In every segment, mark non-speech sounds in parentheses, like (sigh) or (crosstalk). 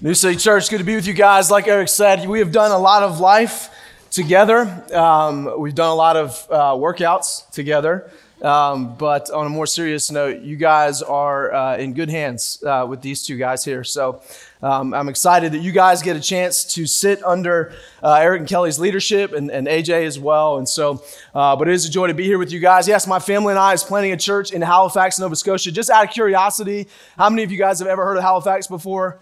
New City Church, good to be with you guys. Like Eric said, we have done a lot of life together. Um, we've done a lot of uh, workouts together. Um, but on a more serious note, you guys are uh, in good hands uh, with these two guys here. So um, I'm excited that you guys get a chance to sit under uh, Eric and Kelly's leadership and, and AJ as well. And so, uh, but it is a joy to be here with you guys. Yes, my family and I is planning a church in Halifax, Nova Scotia. Just out of curiosity, how many of you guys have ever heard of Halifax before?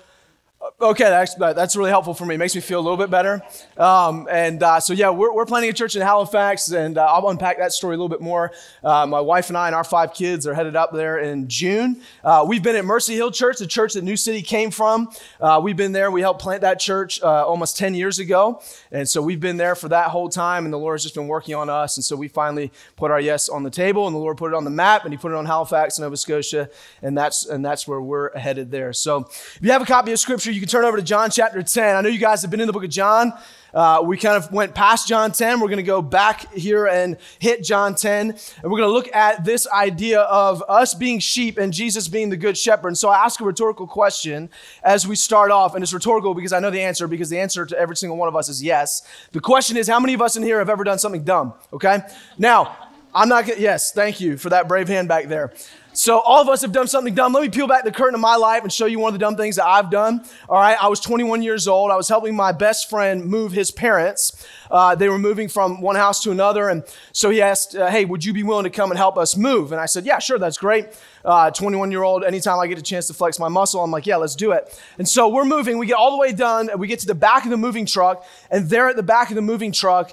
Okay, that's, that's really helpful for me. It makes me feel a little bit better. Um, and uh, so, yeah, we're, we're planning a church in Halifax, and uh, I'll unpack that story a little bit more. Uh, my wife and I and our five kids are headed up there in June. Uh, we've been at Mercy Hill Church, the church that New City came from. Uh, we've been there. We helped plant that church uh, almost 10 years ago. And so we've been there for that whole time, and the Lord has just been working on us. And so we finally put our yes on the table, and the Lord put it on the map, and He put it on Halifax, Nova Scotia, and that's, and that's where we're headed there. So if you have a copy of Scripture, you can turn over to John chapter 10. I know you guys have been in the book of John. Uh, we kind of went past John 10. We're going to go back here and hit John 10. And we're going to look at this idea of us being sheep and Jesus being the good shepherd. And so I ask a rhetorical question as we start off. And it's rhetorical because I know the answer, because the answer to every single one of us is yes. The question is, how many of us in here have ever done something dumb? Okay? Now, I'm not going to, yes, thank you for that brave hand back there. So all of us have done something dumb. Let me peel back the curtain of my life and show you one of the dumb things that I've done. All right, I was 21 years old. I was helping my best friend move his parents. Uh, they were moving from one house to another, and so he asked, uh, "Hey, would you be willing to come and help us move?" And I said, "Yeah, sure, that's great." 21 uh, year old. Anytime I get a chance to flex my muscle, I'm like, "Yeah, let's do it." And so we're moving. We get all the way done, and we get to the back of the moving truck, and there at the back of the moving truck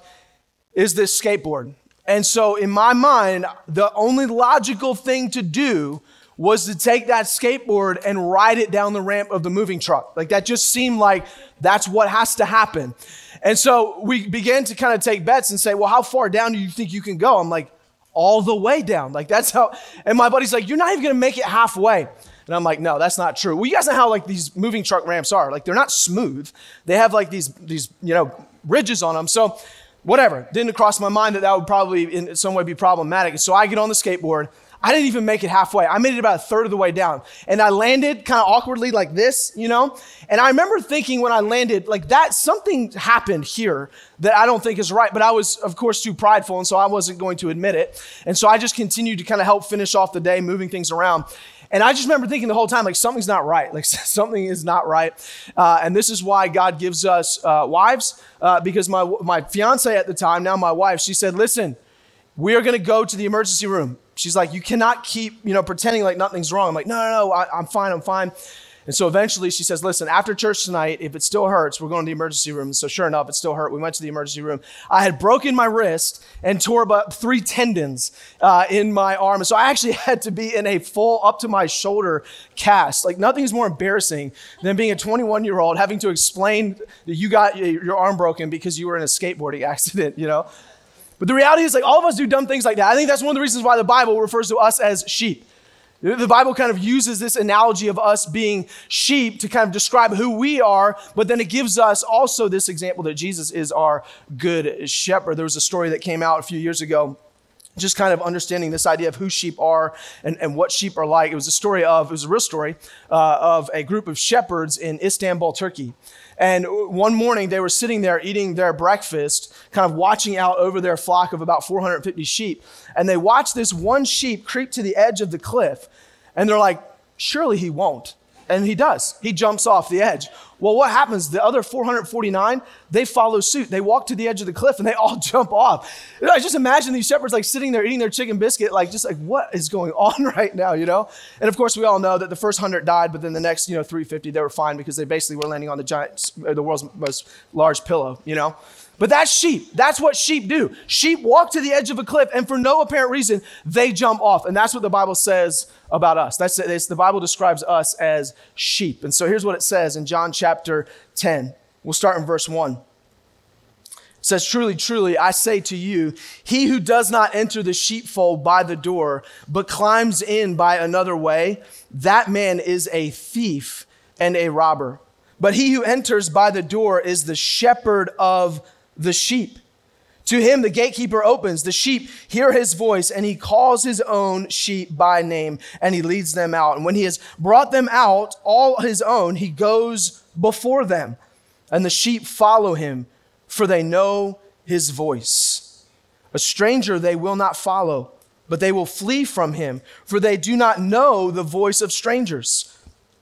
is this skateboard. And so, in my mind, the only logical thing to do was to take that skateboard and ride it down the ramp of the moving truck. Like that just seemed like that's what has to happen. And so we began to kind of take bets and say, well, how far down do you think you can go? I'm like, all the way down. Like that's how, and my buddy's like, you're not even gonna make it halfway. And I'm like, no, that's not true. Well, you guys know how like these moving truck ramps are. Like they're not smooth. They have like these, these, you know, ridges on them. So whatever. Didn't cross my mind that that would probably in some way be problematic. So I get on the skateboard. I didn't even make it halfway. I made it about a third of the way down. And I landed kind of awkwardly like this, you know? And I remember thinking when I landed, like that, something happened here that I don't think is right. But I was, of course, too prideful. And so I wasn't going to admit it. And so I just continued to kind of help finish off the day, moving things around. And I just remember thinking the whole time, like, something's not right. Like, (laughs) something is not right. Uh, and this is why God gives us uh, wives, uh, because my, my fiance at the time, now my wife, she said, listen, we are going to go to the emergency room. She's like, you cannot keep, you know, pretending like nothing's wrong. I'm like, no, no, no, I, I'm fine, I'm fine. And so eventually she says, Listen, after church tonight, if it still hurts, we're going to the emergency room. So sure enough, it still hurt. We went to the emergency room. I had broken my wrist and tore about three tendons uh, in my arm. So I actually (laughs) had to be in a full up to my shoulder cast. Like nothing is more embarrassing than being a 21 year old having to explain that you got your arm broken because you were in a skateboarding (laughs) accident, you know? But the reality is, like, all of us do dumb things like that. I think that's one of the reasons why the Bible refers to us as sheep. The Bible kind of uses this analogy of us being sheep to kind of describe who we are, but then it gives us also this example that Jesus is our good shepherd. There was a story that came out a few years ago just kind of understanding this idea of who sheep are and, and what sheep are like. It was a story of, it was a real story uh, of a group of shepherds in Istanbul, Turkey. And one morning they were sitting there eating their breakfast, kind of watching out over their flock of about 450 sheep. And they watched this one sheep creep to the edge of the cliff. And they're like, surely he won't. And he does. He jumps off the edge. Well, what happens? The other 449, they follow suit. They walk to the edge of the cliff and they all (laughs) jump off. I just imagine these shepherds like sitting there eating their chicken biscuit, like just like what is going (laughs) on right now, you know? And of course, we all know that the first 100 died, but then the next, you know, 350, they were fine because they basically were landing on the giant, uh, the world's most large pillow, you know? But that's sheep. That's what sheep do. Sheep walk to the edge of a cliff, and for no apparent reason, they jump off. And that's what the Bible says about us. That's, the Bible describes us as sheep. And so here's what it says in John chapter 10. We'll start in verse 1. It says, Truly, truly, I say to you, he who does not enter the sheepfold by the door, but climbs in by another way, that man is a thief and a robber. But he who enters by the door is the shepherd of the sheep. To him, the gatekeeper opens. The sheep hear his voice, and he calls his own sheep by name, and he leads them out. And when he has brought them out, all his own, he goes before them, and the sheep follow him, for they know his voice. A stranger they will not follow, but they will flee from him, for they do not know the voice of strangers.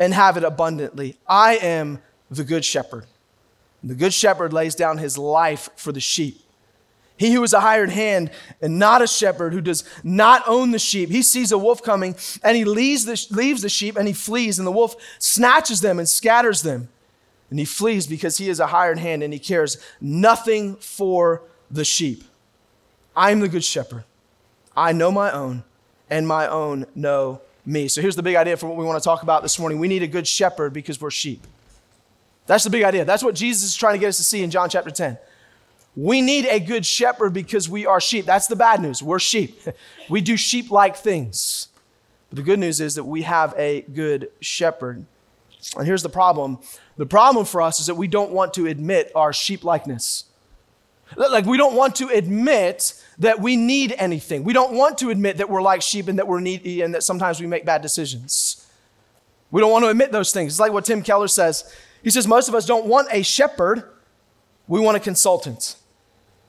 and have it abundantly. I am the good shepherd. The good shepherd lays down his life for the sheep. He who is a hired hand and not a shepherd who does not own the sheep, he sees a wolf coming and he leaves the, leaves the sheep and he flees, and the wolf snatches them and scatters them. And he flees because he is a hired hand and he cares nothing for the sheep. I am the good shepherd. I know my own, and my own know me. So here's the big idea for what we want to talk about this morning. We need a good shepherd because we're sheep. That's the big idea. That's what Jesus is trying to get us to see in John chapter 10. We need a good shepherd because we are sheep. That's the bad news. We're sheep. (laughs) We do sheep like things. But the good news is that we have a good shepherd. And here's the problem the problem for us is that we don't want to admit our sheep likeness. Like, we don't want to admit that we need anything. We don't want to admit that we're like sheep and that we're needy and that sometimes we make bad decisions. We don't want to admit those things. It's like what Tim Keller says. He says, Most of us don't want a shepherd, we want a consultant.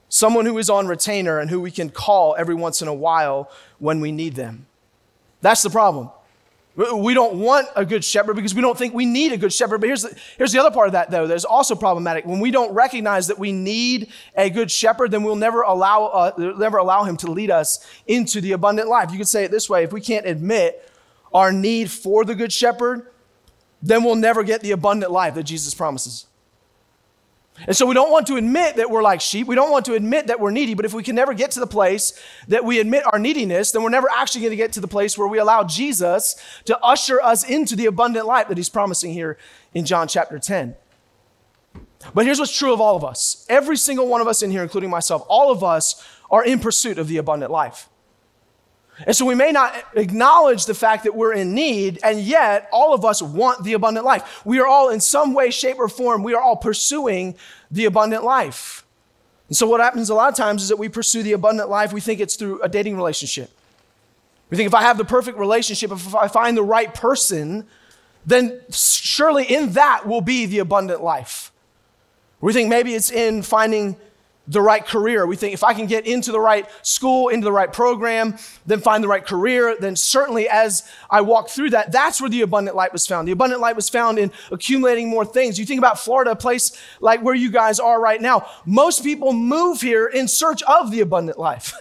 Someone who is on retainer and who we can call every once in a while when we need them. That's the problem. We don't want a good shepherd because we don't think we need a good shepherd. But here's the, here's the other part of that, though, that's also problematic. When we don't recognize that we need a good shepherd, then we'll never allow, uh, never allow him to lead us into the abundant life. You could say it this way if we can't admit our need for the good shepherd, then we'll never get the abundant life that Jesus promises. And so we don't want to admit that we're like sheep. We don't want to admit that we're needy. But if we can never get to the place that we admit our neediness, then we're never actually going to get to the place where we allow Jesus to usher us into the abundant life that he's promising here in John chapter 10. But here's what's true of all of us every single one of us in here, including myself, all of us are in pursuit of the abundant life. And so we may not acknowledge the fact that we're in need, and yet all of us want the abundant life. We are all, in some way, shape, or form, we are all pursuing the abundant life. And so what happens a lot of times is that we pursue the abundant life, we think it's through a dating relationship. We think if I have the perfect relationship, if I find the right person, then surely in that will be the abundant life. We think maybe it's in finding the right career. We think if I can get into the right school, into the right program, then find the right career, then certainly as I walk through that, that's where the abundant light was found. The abundant light was found in accumulating more things. You think about Florida, a place like where you guys are right now. Most people move here in search of the abundant life.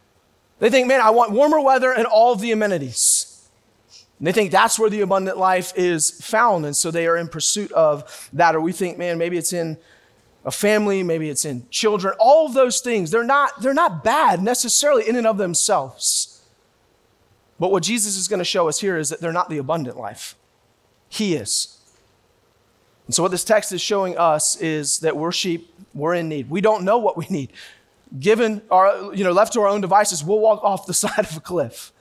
(laughs) they think, man, I want warmer weather and all the amenities. And they think that's where the abundant life is found. And so they are in pursuit of that. Or we think, man, maybe it's in a family, maybe it's in children, all of those things, they're not, they're not bad necessarily in and of themselves. But what Jesus is going to show us here is that they're not the abundant life. He is. And so, what this text is showing us is that we're sheep, we're in need. We don't know what we need. Given our, you know, left to our own devices, we'll walk off the (laughs) side of a cliff.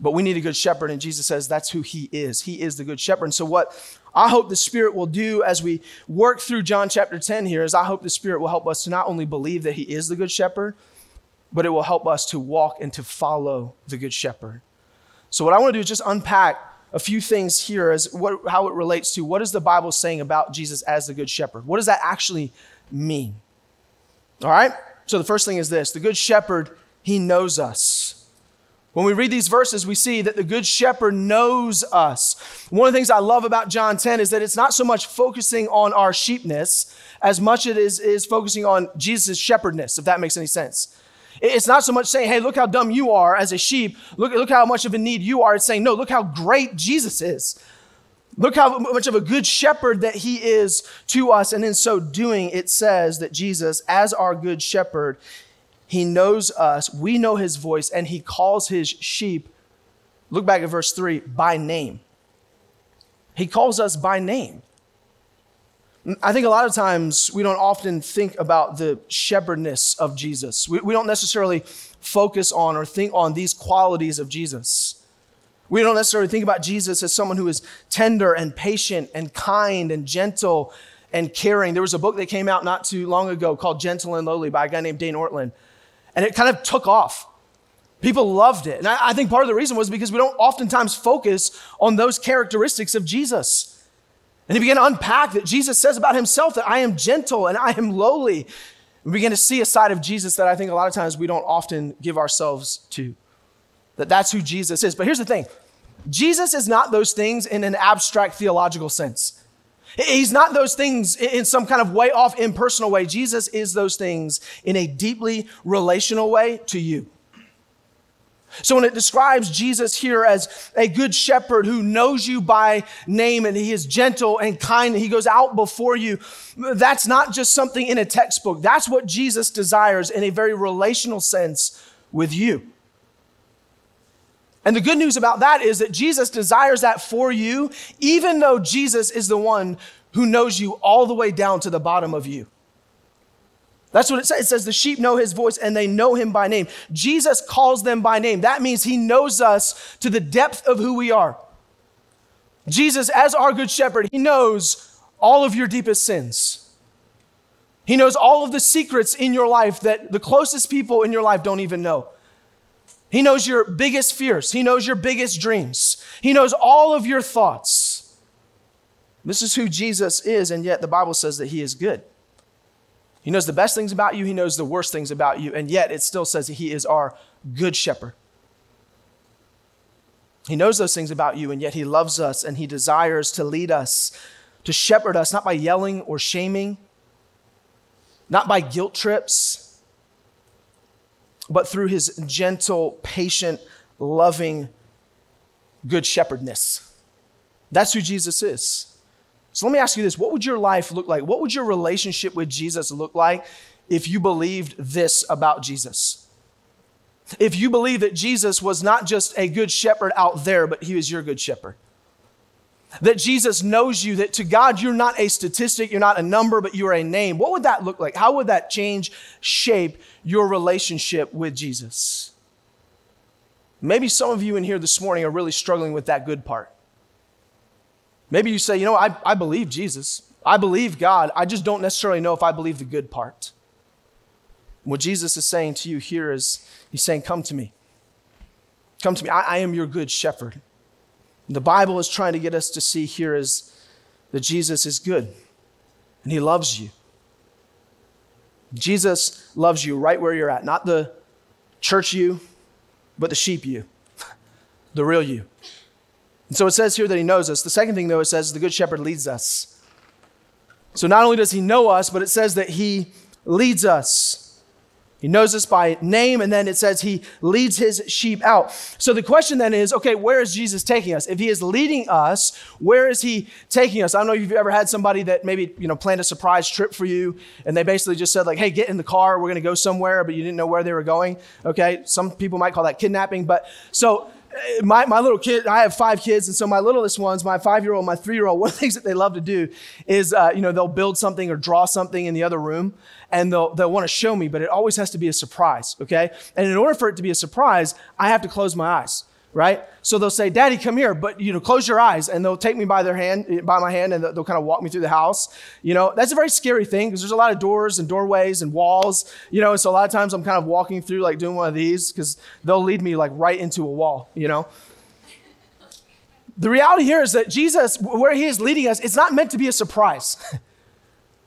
But we need a good shepherd, and Jesus says that's who he is. He is the good shepherd. And so, what I hope the Spirit will do as we work through John chapter 10 here is I hope the Spirit will help us to not only believe that He is the Good Shepherd, but it will help us to walk and to follow the Good Shepherd. So, what I want to do is just unpack a few things here as what, how it relates to what is the Bible saying about Jesus as the Good Shepherd? What does that actually mean? All right? So, the first thing is this the Good Shepherd, He knows us. When we read these verses, we see that the Good Shepherd knows us. One of the things I love about John 10 is that it's not so much focusing on our sheepness as much as it is, is focusing on Jesus' shepherdness, if that makes any sense. It's not so much saying, hey, look how dumb you are as a sheep. Look, look how much of a need you are. It's saying, no, look how great Jesus is. Look how much of a good shepherd that he is to us. And in so doing, it says that Jesus, as our good shepherd, he knows us, we know his voice, and he calls his sheep, look back at verse 3, by name. He calls us by name. I think a lot of times we don't often think about the shepherdness of Jesus. We, we don't necessarily focus on or think on these qualities of Jesus. We don't necessarily think about Jesus as someone who is tender and patient and kind and gentle and caring. There was a book that came out not too long ago called Gentle and Lowly by a guy named Dane Ortlund, and it kind of took off. People loved it. And I, I think part of the reason was because we don't oftentimes focus on those characteristics of Jesus. And he began to unpack that Jesus says about himself that I am gentle and I am lowly. We begin to see a side of Jesus that I think a lot of times we don't often give ourselves to. That that's who Jesus is. But here's the thing Jesus is not those things in an abstract theological sense. He's not those things in some kind of way off impersonal way. Jesus is those things in a deeply relational way to you. So when it describes Jesus here as a good shepherd who knows you by name and he is gentle and kind and he goes out before you, that's not just something in a textbook. That's what Jesus desires in a very relational sense with you. And the good news about that is that Jesus desires that for you, even though Jesus is the one who knows you all the way down to the bottom of you. That's what it says. It says the sheep know his voice and they know him by name. Jesus calls them by name. That means he knows us to the depth of who we are. Jesus, as our good shepherd, he knows all of your deepest sins. He knows all of the secrets in your life that the closest people in your life don't even know. He knows your biggest fears. He knows your biggest dreams. He knows all of your thoughts. This is who Jesus is, and yet the Bible says that he is good. He knows the best things about you, He knows the worst things about you, and yet it still says that He is our good shepherd. He knows those things about you, and yet He loves us and He desires to lead us, to shepherd us, not by yelling or shaming, not by guilt trips, but through His gentle, patient, loving, good shepherdness. That's who Jesus is. So let me ask you this what would your life look like? What would your relationship with Jesus look like if you believed this about Jesus? If you believe that Jesus was not just a good shepherd out there, but he was your good shepherd. That Jesus knows you, that to God you're not a statistic, you're not a number, but you're a name. What would that look like? How would that change, shape your relationship with Jesus? Maybe some of you in here this morning are really struggling with that good part. Maybe you say, you know, I, I believe Jesus. I believe God. I just don't necessarily know if I believe the good part. What Jesus is saying to you here is, He's saying, Come to me. Come to me. I, I am your good shepherd. The Bible is trying to get us to see here is that Jesus is good and He loves you. Jesus loves you right where you're at, not the church you, but the sheep you, the real you. And so it says here that he knows us. The second thing, though, it says the good shepherd leads us. So not only does he know us, but it says that he leads us. He knows us by name, and then it says he leads his sheep out. So the question then is okay, where is Jesus taking us? If he is leading us, where is he taking us? I don't know if you've ever had somebody that maybe, you know, planned a surprise trip for you, and they basically just said, like, hey, get in the car, we're to go somewhere, but you didn't know where they were going. Okay, some people might call that kidnapping, but so my, my little kid, I have five kids, and so my littlest ones, my five year old, my three year old, (laughs) one of the things that they love to do is, uh, you know, they'll build something or draw something in the other room, and they'll, they'll want to show me, but it always has to be a surprise, okay? And in order for it to be a surprise, I have to close my eyes right? So they'll say, "Daddy, come here," but you know, close your eyes, and they'll take me by their hand, by my hand, and they'll, they'll kind of walk me through the house. You know, that's a very scary thing because there's a lot of doors and doorways and walls. You know, and so a lot of times I'm kind of walking through like doing one of these because they'll lead me like right into a wall. You know. The reality here is that Jesus, where he is leading us, it's not meant to be a surprise. (laughs)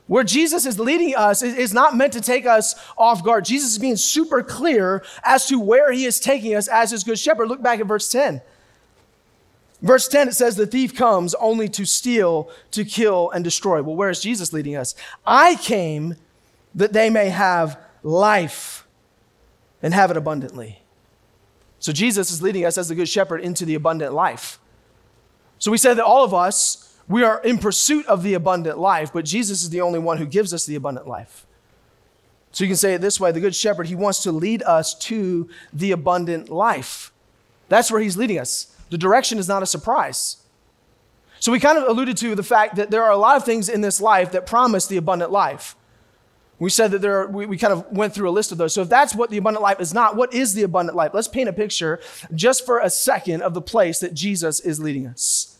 Where Jesus is leading us is not meant to take us off guard. Jesus is being super clear as to where he is taking us as his good shepherd. Look back at verse 10. Verse 10, it says, The thief comes only to steal, to kill, and destroy. Well, where is Jesus leading us? I came that they may have life and have it abundantly. So Jesus is leading us as the good shepherd into the abundant life. So we said that all of us, we are in pursuit of the abundant life, but Jesus is the only one who gives us the abundant life. So you can say it this way the Good Shepherd, he wants to lead us to the abundant life. That's where he's leading us. The direction is not a surprise. So we kind of alluded to the fact that there are a lot of things in this life that promise the abundant life. We said that there are, we, we kind of went through a list of those. So if that's what the abundant life is not, what is the abundant life? Let's paint a picture just for a second of the place that Jesus is leading us.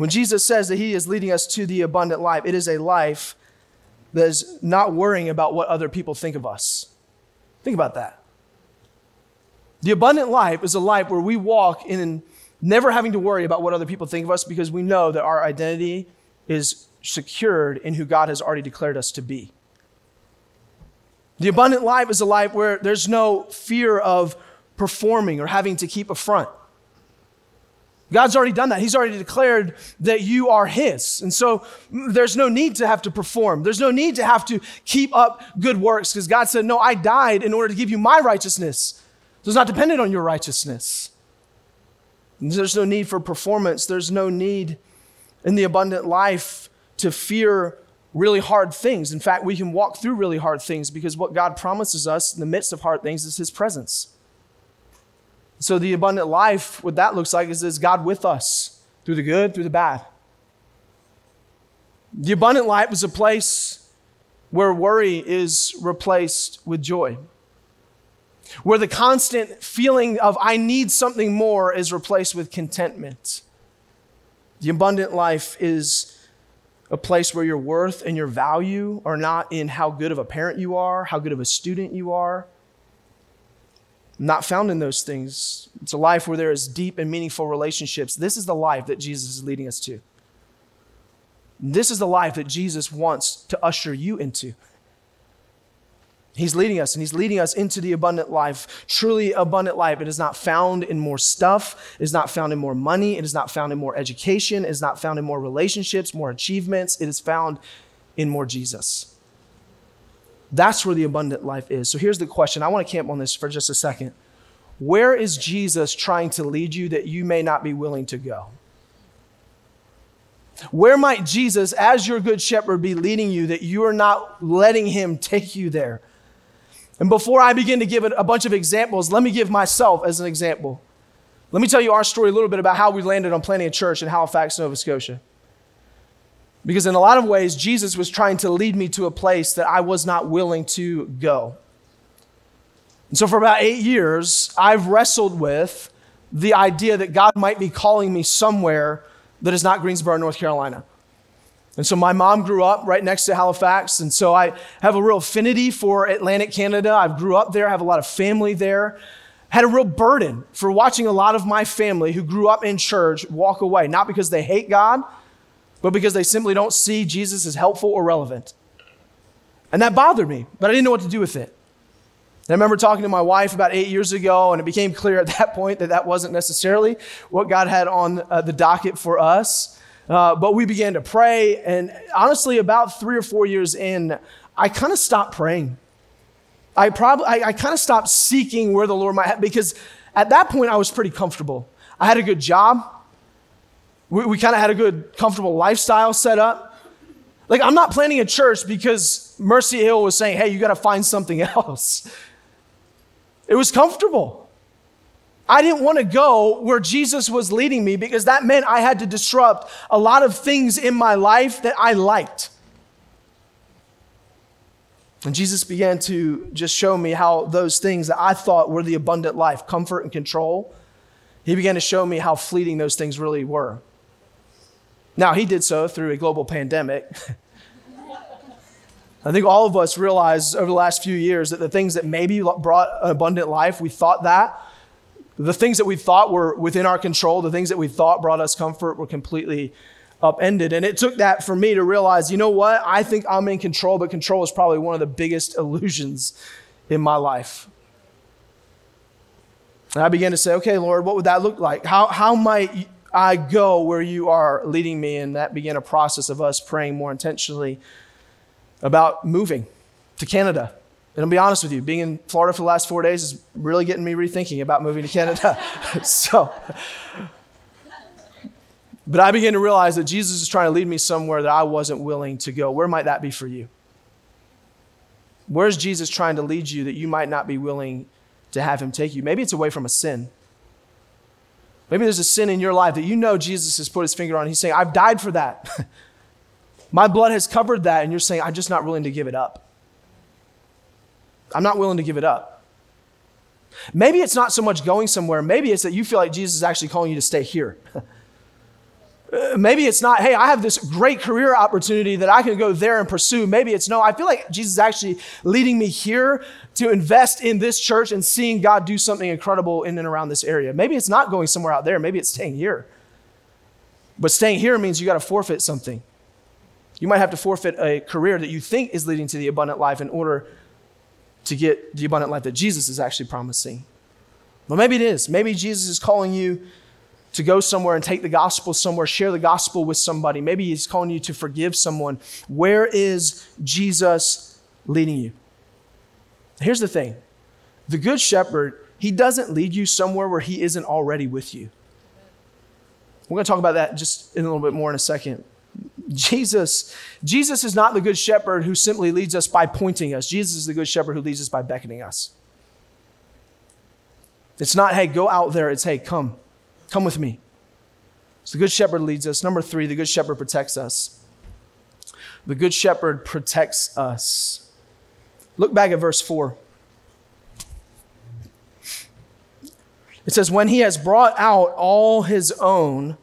When Jesus says that he is leading us to the abundant life, it is a life that is not worrying about what other people think of us. Think about that. The abundant life is a life where we walk in never having to worry about what other people think of us because we know that our identity is secured in who God has already declared us to be. The abundant life is a life where there's no fear of performing or having to keep a front. God's already done that. He's already declared that you are His. And so mm, there's no need to have to perform. There's no need to have to keep up good works because God said, No, I died in order to give you my righteousness. So it's not dependent on your righteousness. There's no need for performance. There's no need in the abundant life to fear really hard things. In fact, we can walk through really hard things because what God promises us in the midst of hard things is His presence. So, the abundant life, what that looks like is, is God with us through the good, through the bad. The abundant life is a place where worry is replaced with joy, where the constant feeling of I need something more is replaced with contentment. The abundant life is a place where your worth and your value are not in how good of a parent you are, how good of a student you are. Not found in those things. It's a life where there is deep and meaningful relationships. This is the life that Jesus is leading us to. This is the life that Jesus wants to usher you into. He's leading us, and He's leading us into the abundant life. Truly abundant life. It is not found in more stuff. It is not found in more money. It is not found in more education. It is not found in more relationships, more achievements. It is found in more Jesus. That's where the abundant life is. So here's the question. I want to camp on this for just a second. Where is Jesus trying to lead you that you may not be willing to go? Where might Jesus, as your good shepherd, be leading you that you are not letting him take you there? And before I begin to give a bunch of examples, let me give myself as an example. Let me tell you our story a little bit about how we landed on planting a church in Halifax, Nova Scotia. Because in a lot of ways, Jesus was trying to lead me to a place that I was not willing to go. And so for about eight years, I've wrestled with the idea that God might be calling me somewhere that is not Greensboro, North Carolina. And so my mom grew up right next to Halifax, and so I have a real affinity for Atlantic Canada. I grew up there, I have a lot of family there. Had a real burden for watching a lot of my family who grew up in church walk away, not because they hate God, but because they simply don't see Jesus as helpful or relevant. And that bothered me, but I didn't know what to do with it. And I remember talking to my wife about eight years ago, and it became (laughs) clear at that point that that wasn't necessarily what God had on uh, the docket for us. Uh, but we began to pray. And honestly, about three or four years in, I kind of stopped praying. I probably, I, I kind of stopped seeking where the Lord might have, because at that point I was pretty comfortable. I had a good job. We, we kind of had a good, comfortable lifestyle set up. Like, I'm not planning a church because Mercy Hill was saying, hey, you got to find something (laughs) else. It was comfortable. I didn't want to go where Jesus was leading me because that meant I had to disrupt a lot of things in my life that I liked. And Jesus began to just show me how those things that I thought were the abundant life, comfort and control, he began to show me how fleeting those things really were. Now, he did so through a global pandemic. (laughs) I think all of us realized over the last few years that the things that maybe brought an abundant life, we thought that, the things that we thought were within our control, the things that we thought brought us comfort, were completely upended. And it took that for me to realize, you know what? I think I'm in control, but control is probably one of the biggest illusions in my life. And I began to say, okay, Lord, what would that look like? How, how might I go where you are leading me? And that began a process of us praying more intentionally about moving to Canada. And I'll be honest with you, being in Florida for the last four days is really getting me rethinking about moving to Canada. (laughs) so, but I began to realize that Jesus is trying to lead me somewhere that I wasn't willing to go. Where might that be for you? Where's Jesus trying to lead you that you might not be willing to have him take you? Maybe it's away from a sin. Maybe there's a sin in your life that you know Jesus has put his finger on. He's saying, I've died for that. (laughs) My blood has covered that. And you're saying, I'm just not willing to give it up. I'm not willing to give it up. Maybe it's not so much going somewhere. Maybe it's that you feel like Jesus is actually calling you to stay here. (laughs) Uh, maybe it's not, hey, I have this great career opportunity that I can go there and pursue. Maybe it's no, I feel like Jesus is actually leading me here to invest in this church and seeing God do something incredible in and around this area. Maybe it's not going somewhere out there. Maybe it's staying here. But staying here means you got to forfeit something. You might have to forfeit a career that you think is leading to the abundant life in order to get the abundant life that Jesus is actually promising. Well, maybe it is. Maybe Jesus is calling you to go somewhere and take the gospel somewhere, share the gospel with somebody. Maybe he's calling you to forgive someone. Where is Jesus leading you? Here's the thing the good shepherd, he doesn't lead you somewhere where he isn't already with you. We're going to talk about that just in a little bit more in a second. Jesus, Jesus is not the good shepherd who simply leads us by pointing us. Jesus is the good shepherd who leads us by beckoning us. It's not, hey, go out there. It's, hey, come. Come with me. So the good shepherd leads us. Number three, the good shepherd protects us. The good shepherd protects us. Look back at verse 4. It says, When he has brought out all his own,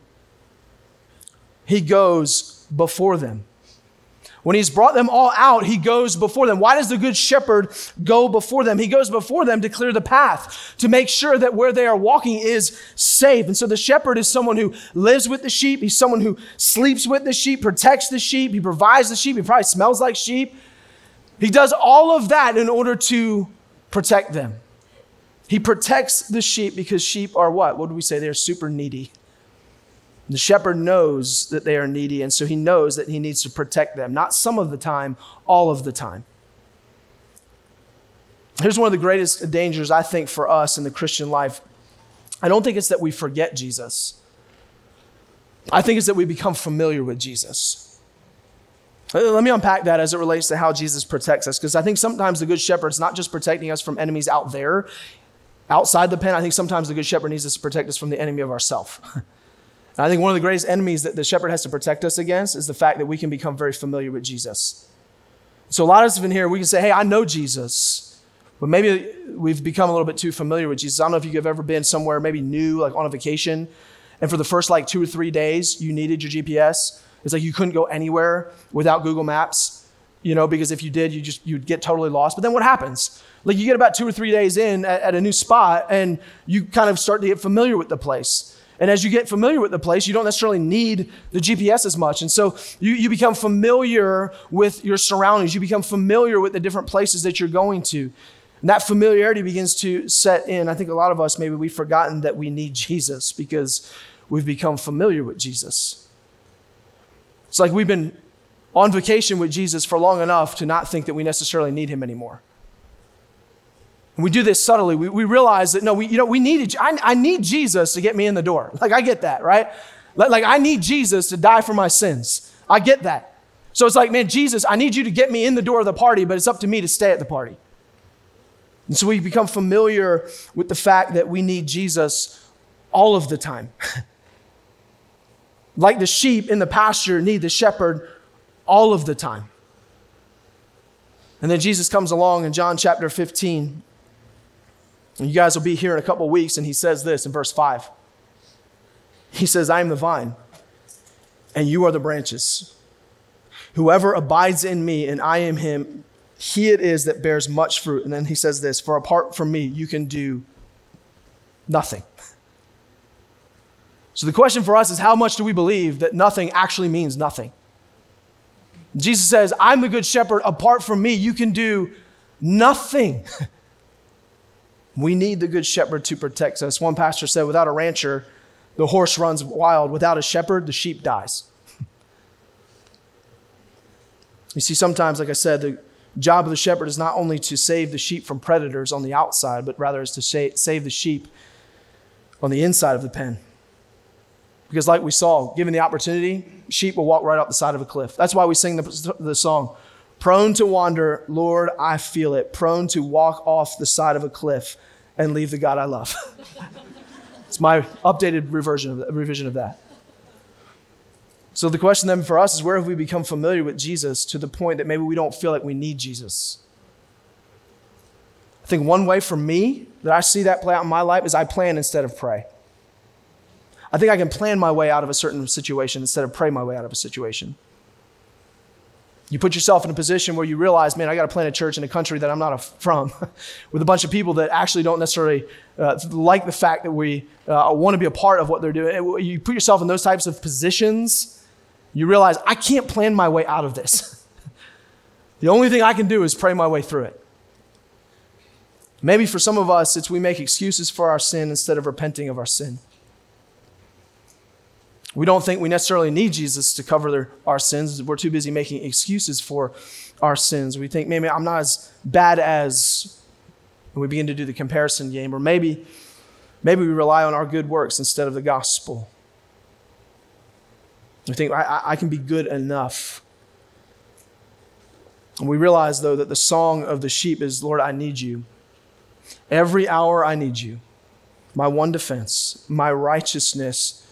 he goes before them. When he's brought them all out, he goes before them. Why does the good shepherd go before them? He goes before them to clear the path, to make sure that where they are walking is safe. And so the shepherd is someone who lives with the sheep. He's someone who sleeps with the sheep, protects the sheep, he provides the sheep. He probably smells like sheep. He does all of that in order to protect them. He protects the sheep because sheep are what? What do we say? They're super needy. The shepherd knows that they are needy, and so he knows that he needs to protect them, not some of the time, all of the time. Here's one of the greatest dangers, I think, for us in the Christian life. I don't think it's that we forget Jesus, I think it's that we become familiar with Jesus. Uh, let me unpack that as it relates to how Jesus protects us, because I think sometimes the Good Shepherd's not just protecting us from enemies out there, outside the pen. I think sometimes the Good Shepherd needs us to protect us from the enemy of ourself. (laughs) And I think one of the greatest enemies that the shepherd has to protect us against is the fact that we can become very familiar with Jesus. So a lot of us in here, we can say, hey, I know Jesus, but maybe we've become a little bit too familiar with Jesus. I don't know if you've ever been somewhere maybe new, like on a vacation, and for the first like two or three days, you needed your GPS. It's like you couldn't go anywhere without Google Maps, you know, because if you did, you just you'd get totally lost. But then what happens? Like you get about two or three days in at, at a new spot, and you kind of start to get familiar with the place. And as you get familiar with the place, you don't necessarily need the GPS as much. And so you, you become familiar with your surroundings. You become familiar with the different places that you're going to. And that familiarity begins to set in. I think a lot of us, maybe we've forgotten that we need Jesus because we've become familiar with Jesus. It's like we've been on vacation with Jesus for long enough to not think that we necessarily need him anymore. And we do this subtly. We, we realize that, no, we, you know, we needed, I, I need Jesus to get me in the door. Like, I get that, right? Like, like, I need Jesus to die for my sins. I get that. So it's like, man, Jesus, I need you to get me in the door of the party, but it's up to me to stay at the party. And so we become familiar with the fact that we need Jesus all of the time. (laughs) like the sheep in the pasture need the shepherd all of the time. And then Jesus comes along in John chapter 15 you guys will be here in a couple weeks, and he says this in verse 5. He says, I am the vine, and you are the branches. Whoever abides in me and I am him, he it is that bears much fruit. And then he says this For apart from me, you can do nothing. So the question for us is how much do we believe that nothing actually means nothing? Jesus says, I'm the good shepherd. Apart from me, you can do nothing. (laughs) We need the good shepherd to protect us. One pastor said, without a rancher, the horse runs wild. Without a shepherd, the sheep dies. you see, sometimes, like I said, the job of the shepherd is not only to save the sheep from predators on the outside, but rather is to save the sheep on the inside of the pen. Because, like we saw, given the opportunity, sheep will walk right up the side of a cliff. That's why we sing the, the song Prone to wander, Lord, I feel it. Prone to walk off the side of a cliff and leave the God I love. (laughs) It's my updated reversion of, revision of that. So the question then for us is where have we become familiar with Jesus to the point that maybe we don't feel like we need Jesus? I think one way for me that I see that play out in my life is I plan instead of pray. I think I can plan my way out of a certain situation instead of pray my way out of a situation. You put yourself in a position where you realize, man, I got to plant a church in a country that I'm not (laughs) from, with a bunch of people that actually don't necessarily uh, like the fact that we uh, want to be a part of what they're doing. You put yourself in those types of positions, you realize, I can't plan my way out of this. (laughs) the only thing I can do is pray my way through it. Maybe for some of us, it's we make excuses for our sin instead of repenting of our sin. We don't think we necessarily need Jesus to cover their, our sins. We're too busy making excuses for our sins. We think, maybe I'm not as bad as, and we begin to do the comparison game. Or maybe, maybe we rely on our good works instead of the gospel. We think, I, I can be good enough. And we realize, though, that the song of the sheep is, Lord, I need you. Every hour I need you. My one defense, my righteousness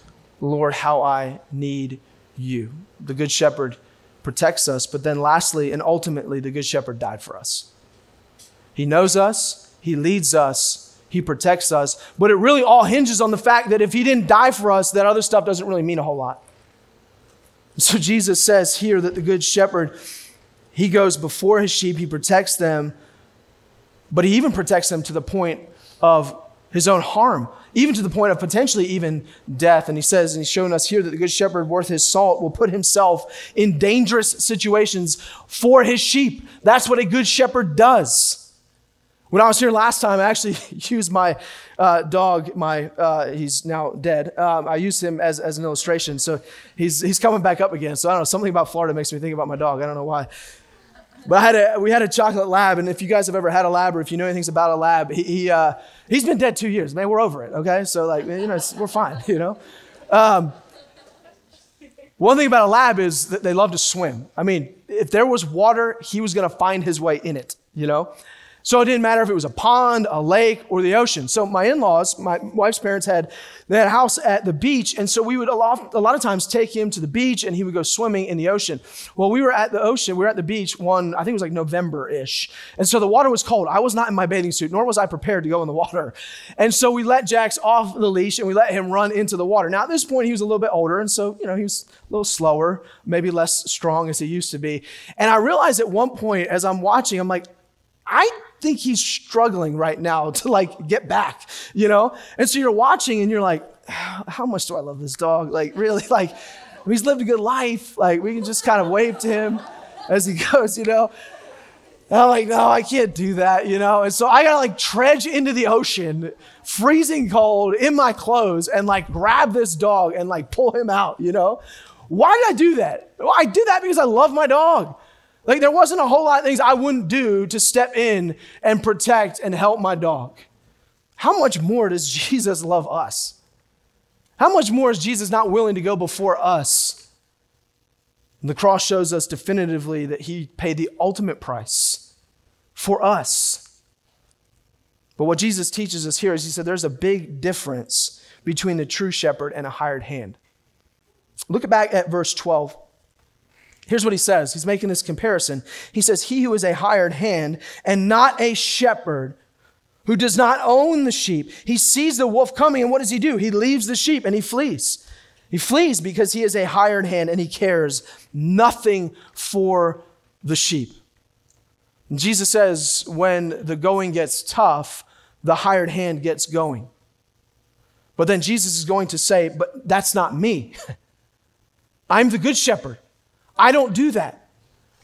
Lord, how I need you. The Good Shepherd protects us, but then lastly and ultimately, the Good Shepherd died for us. He knows us, He leads us, He protects us, but it really all hinges on the fact that if He didn't die for us, that other stuff doesn't really mean a whole lot. So Jesus says here that the Good Shepherd, He goes before His sheep, He protects them, but He even protects them to the point of His own harm even to the point of potentially even death. And he says, and he's shown us here that the good shepherd, worth his salt, will put himself in dangerous situations for his sheep. That's what a good shepherd does. When I was here last time, I actually (laughs) used my uh, dog, my uh, he's now dead. Um, I used him as, as an illustration. So he's, he's coming back up again. So I don't know, something about Florida makes me think about my dog. I don't know why. But I had a, we had a chocolate lab, and if you guys have ever had a lab or if you know anything about a lab, he, he uh, he's been dead two years. Man, we're over it. Okay, so like you know we're fine. (laughs) You know. Um, one thing about a lab is that they love to swim. I mean, if there was water, he was going to find his way in it. You know. So it didn't matter if it was a pond, a lake, or the ocean. So my in-laws, my wife's parents had they had a house at the beach, and so we would a lot, a lot of times take him to the beach, and he would go swimming in the ocean. Well, we were at the ocean, we were at the beach one, I think it was like November-ish, and so the water was cold. I was not in my bathing suit, nor was I prepared to go in the water, and so we let Jax off the leash and we let him run into the water. Now at this point he was a little bit older, and so you know he was a little slower, maybe less strong as he used to be. And I realized at one point as I'm watching, I'm like, I think he's struggling right now (laughs) to like get back, you know? And so you're watching and you're like, how much do I love this dog? Like, really, (laughs) like, he's lived a good life. Like, we can just kind of wave to him as he (laughs) goes, you know? And I'm like, no, I can't do that, you know? And so I gotta like trudge into the ocean, freezing cold in my clothes, and like grab this dog and like pull him out, you know? Why did I do that? Well, I did that because I love my dog. Like there wasn't a whole lot of things I wouldn't do to step in and protect and help my dog. How much more does (laughs) Jesus love us? How much more is Jesus not willing to go before us? And the cross shows us definitively that he paid the ultimate price for us. But what Jesus teaches us here is he said there's a big difference between the true shepherd and a hired hand. Look back at verse 12. Here's what he says. He's making this comparison. He says, He who is a hired hand and not a shepherd, who does not own the sheep, he sees the wolf coming, and what does he do? He leaves the sheep and he flees. He flees because he is a hired hand and he cares nothing for the sheep. And Jesus says, when the going gets tough, the hired hand gets going. But then Jesus is going to say, But that's not me. (laughs) I'm the good shepherd. I don't do that.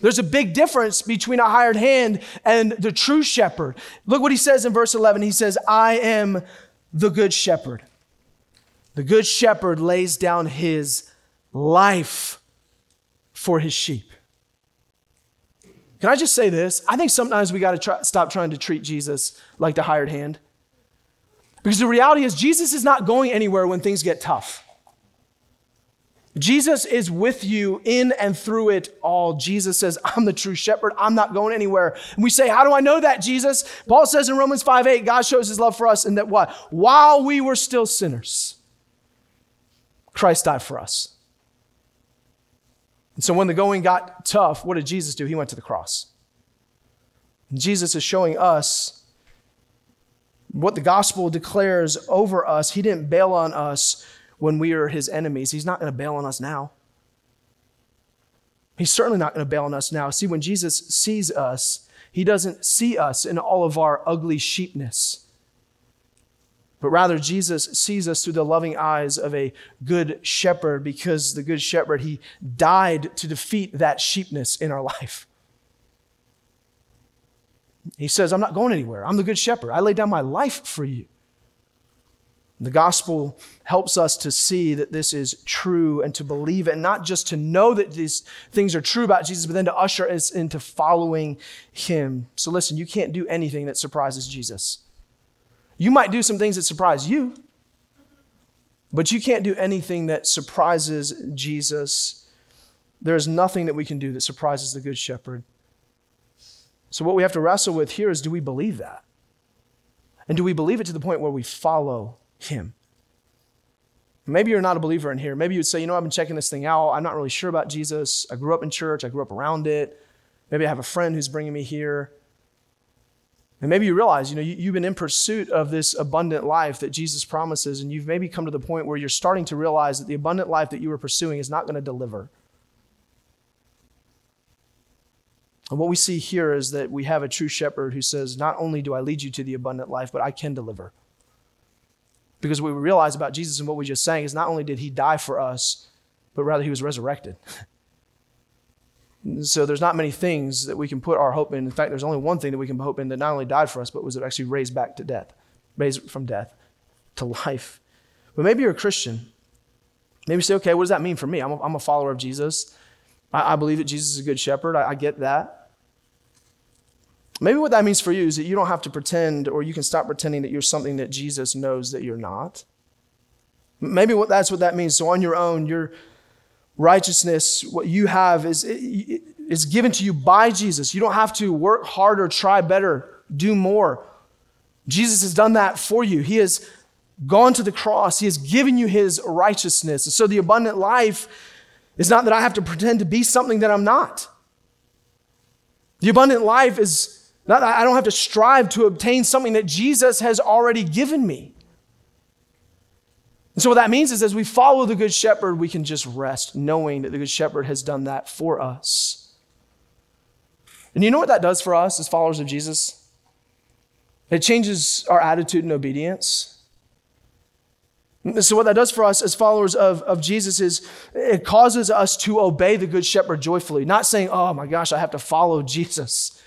There's a big difference between a hired hand and the true shepherd. Look what he says in verse 11. He says, I am the good shepherd. The good shepherd lays down his life for his sheep. Can I just say this? I think sometimes we got to try, stop trying to treat Jesus like the hired hand. Because the reality is, Jesus is not going anywhere when things get tough. Jesus is with you in and through it all. Jesus says, I'm the true shepherd. I'm not going anywhere. And we say, How do I know that, Jesus? Paul says in Romans 5 8, God shows his love for us in that what? While we were still sinners, Christ died for us. And so when the going got tough, what did Jesus do? He went to the cross. And Jesus is showing us what the gospel declares over us. He didn't bail on us when we are his enemies. He's not going to bail on us now. He's certainly not going to bail on us now. See, when Jesus sees us, he doesn't see us in all of our ugly sheepness. But rather, Jesus sees us through the loving eyes of a good shepherd because the good shepherd, he died to defeat that sheepness in our life. He says, I'm not going anywhere. I'm the good shepherd. I lay down my life for you. The gospel helps us to see that this is true and to believe it, and not just to know that these things are true about Jesus, but then to usher us into following him. So listen, you can't do anything that surprises Jesus. You might do some things that surprise you, but you can't do anything that surprises Jesus. There is nothing that we can do that surprises the Good Shepherd. So, what we have to wrestle with here is do we believe that? And do we believe it to the point where we follow him. Maybe you're not a believer in here. Maybe you'd say, you know, I've been checking this thing out. I'm not really sure about Jesus. I grew up in church, I grew up around it. Maybe I have a friend who's bringing me here. And maybe you realize, you know, you, have been in pursuit of this abundant life that Jesus promises, and you've maybe come to the point where you're starting to realize that the abundant life that you were pursuing is not going to deliver. And what we see here is that we have a true shepherd who says, Not only do I lead you to the abundant life, but I can deliver. Because what we realize about Jesus and what we just sang is not only did he die for us, but rather he was resurrected. (laughs) so there's not many things that we can put our hope in. In fact, there's only one thing that we can hope in that not only died for us, but was actually raised back to death, raised from death to life. But maybe you're a Christian. Maybe you say, okay, what does that mean for me? I'm a, I'm a follower of Jesus. I, I, believe that Jesus is a good shepherd. I, I get that. Maybe what that means for you is that you don't have to pretend or you can stop pretending that you're something that Jesus knows that you're not. Maybe what that's what that means. So on your own, your righteousness, what you have is is given to you by Jesus. You don't have to work harder, try better, do more. Jesus has done that for you. He has gone to the cross. He has given you his righteousness. And so the abundant life is not that I have to pretend to be something that I'm not. The abundant life is not, I don't have to strive to obtain something that Jesus has already given me. And so, what that means is as we follow the Good Shepherd, we can just rest knowing that the Good Shepherd has done that for us. And you know what that does for us as followers of Jesus? It changes our attitude and obedience. So, what that does for us as followers of, of Jesus is it causes us to obey the Good Shepherd joyfully, not saying, oh my gosh, I have to follow Jesus.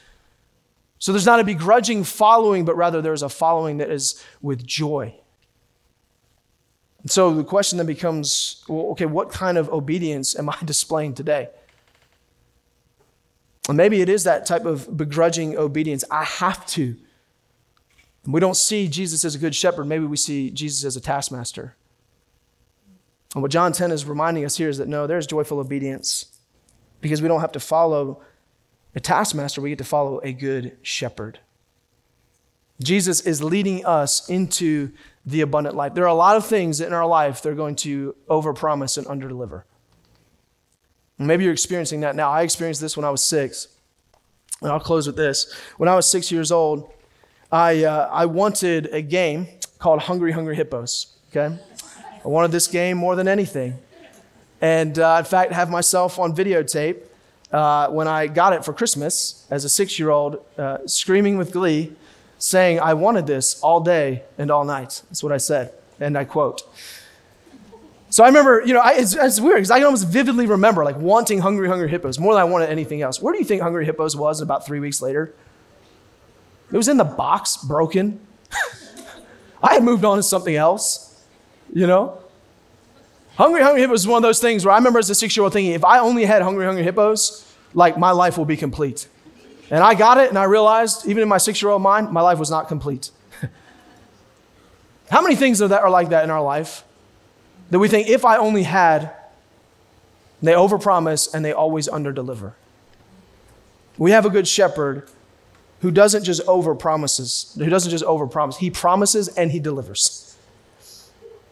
So there's not a begrudging following, but rather there's a following that is with joy. And so the question then becomes well, okay, what kind of obedience am I (laughs) displaying today? And maybe it is that type of begrudging obedience. I have to. We don't see Jesus as a good shepherd. Maybe we see Jesus as a taskmaster. And what John 10 is reminding us here is that no, there's joyful obedience because we don't have to follow a taskmaster, we get to follow a good shepherd. Jesus is leading us into the abundant life. There are a lot of things in our life that are going to overpromise and underdeliver. Maybe you're experiencing that now. I experienced this when I was six. And I'll close with this. When I was six years old, I, uh, I wanted a game called Hungry Hungry Hippos. Okay? I wanted this game more than anything. And uh, in fact, have myself on videotape uh, when I got it for Christmas as a six year old, uh, screaming with glee, saying, I wanted this all day and all night. That's what I said. And I quote. So I remember, you know, I, it's, it's, weird because I can almost vividly remember like wanting Hungry Hungry Hippos more than I wanted anything else. Where do you think Hungry Hippos was about three weeks later? It was in the box, broken. (laughs) I had moved on to something else, you know? Hungry Hungry Hippos is one of those things where I remember as a six year old thinking, if I only had Hungry Hungry Hippos, like my life will be complete. And I got it and I realized, even in my six year old mind, my life was not complete. How many things that are like that in our life? That we think, if I only had They overpromise and they always underdeliver. We have a good shepherd who doesn't just overpromises, who doesn't just overpromise. He promises and he delivers.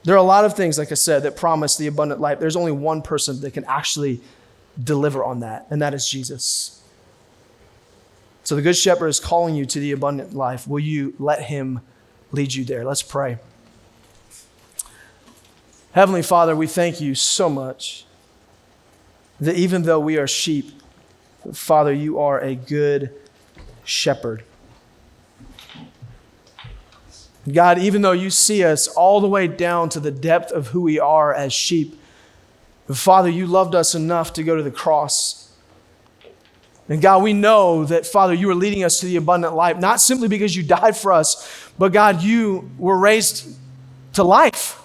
There are a lot of things, like I said, that promise the abundant life. There's only one person that can actually deliver on that, and that is Jesus. So the Good Shepherd is calling you to the abundant life. Will you let him lead you there? Let's pray. Heavenly Father, we thank you so much that even though we are sheep, Father, you are a good shepherd. God, even though you see us all the way down to the depth of who we are as sheep, Father, you loved us enough to go to the cross. And God, we know that, Father, you are leading us to the abundant life, not simply because you (laughs) died for us, but God, you were raised to life.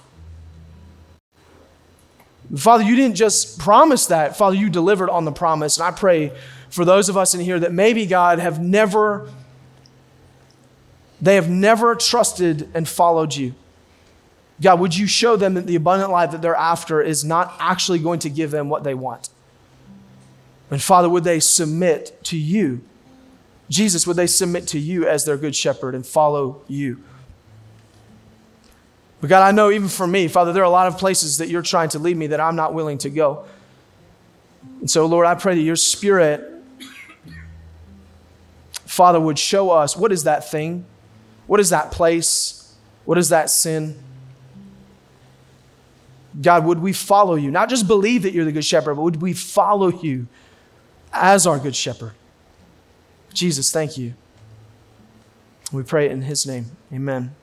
Father, you didn't just promise that. Father, you delivered on the promise. And I pray for those of us in here that maybe, God, have never, they have never trusted and followed you. God, would you show them that the abundant life that they're after is not actually going to give them what they want? And Father, would they submit to you? Jesus, would they submit to you as their good shepherd and follow you? But God, I know even for me, Father, there are a lot of places that you're trying to lead me that I'm not willing to go. And so, Lord, I pray that your spirit, Father, would show us what is that thing? What is that place? What is that sin? God, would we follow you? Not just believe that you're the good shepherd, but would we follow you as our good shepherd? Jesus, thank you. We pray in his name. Amen.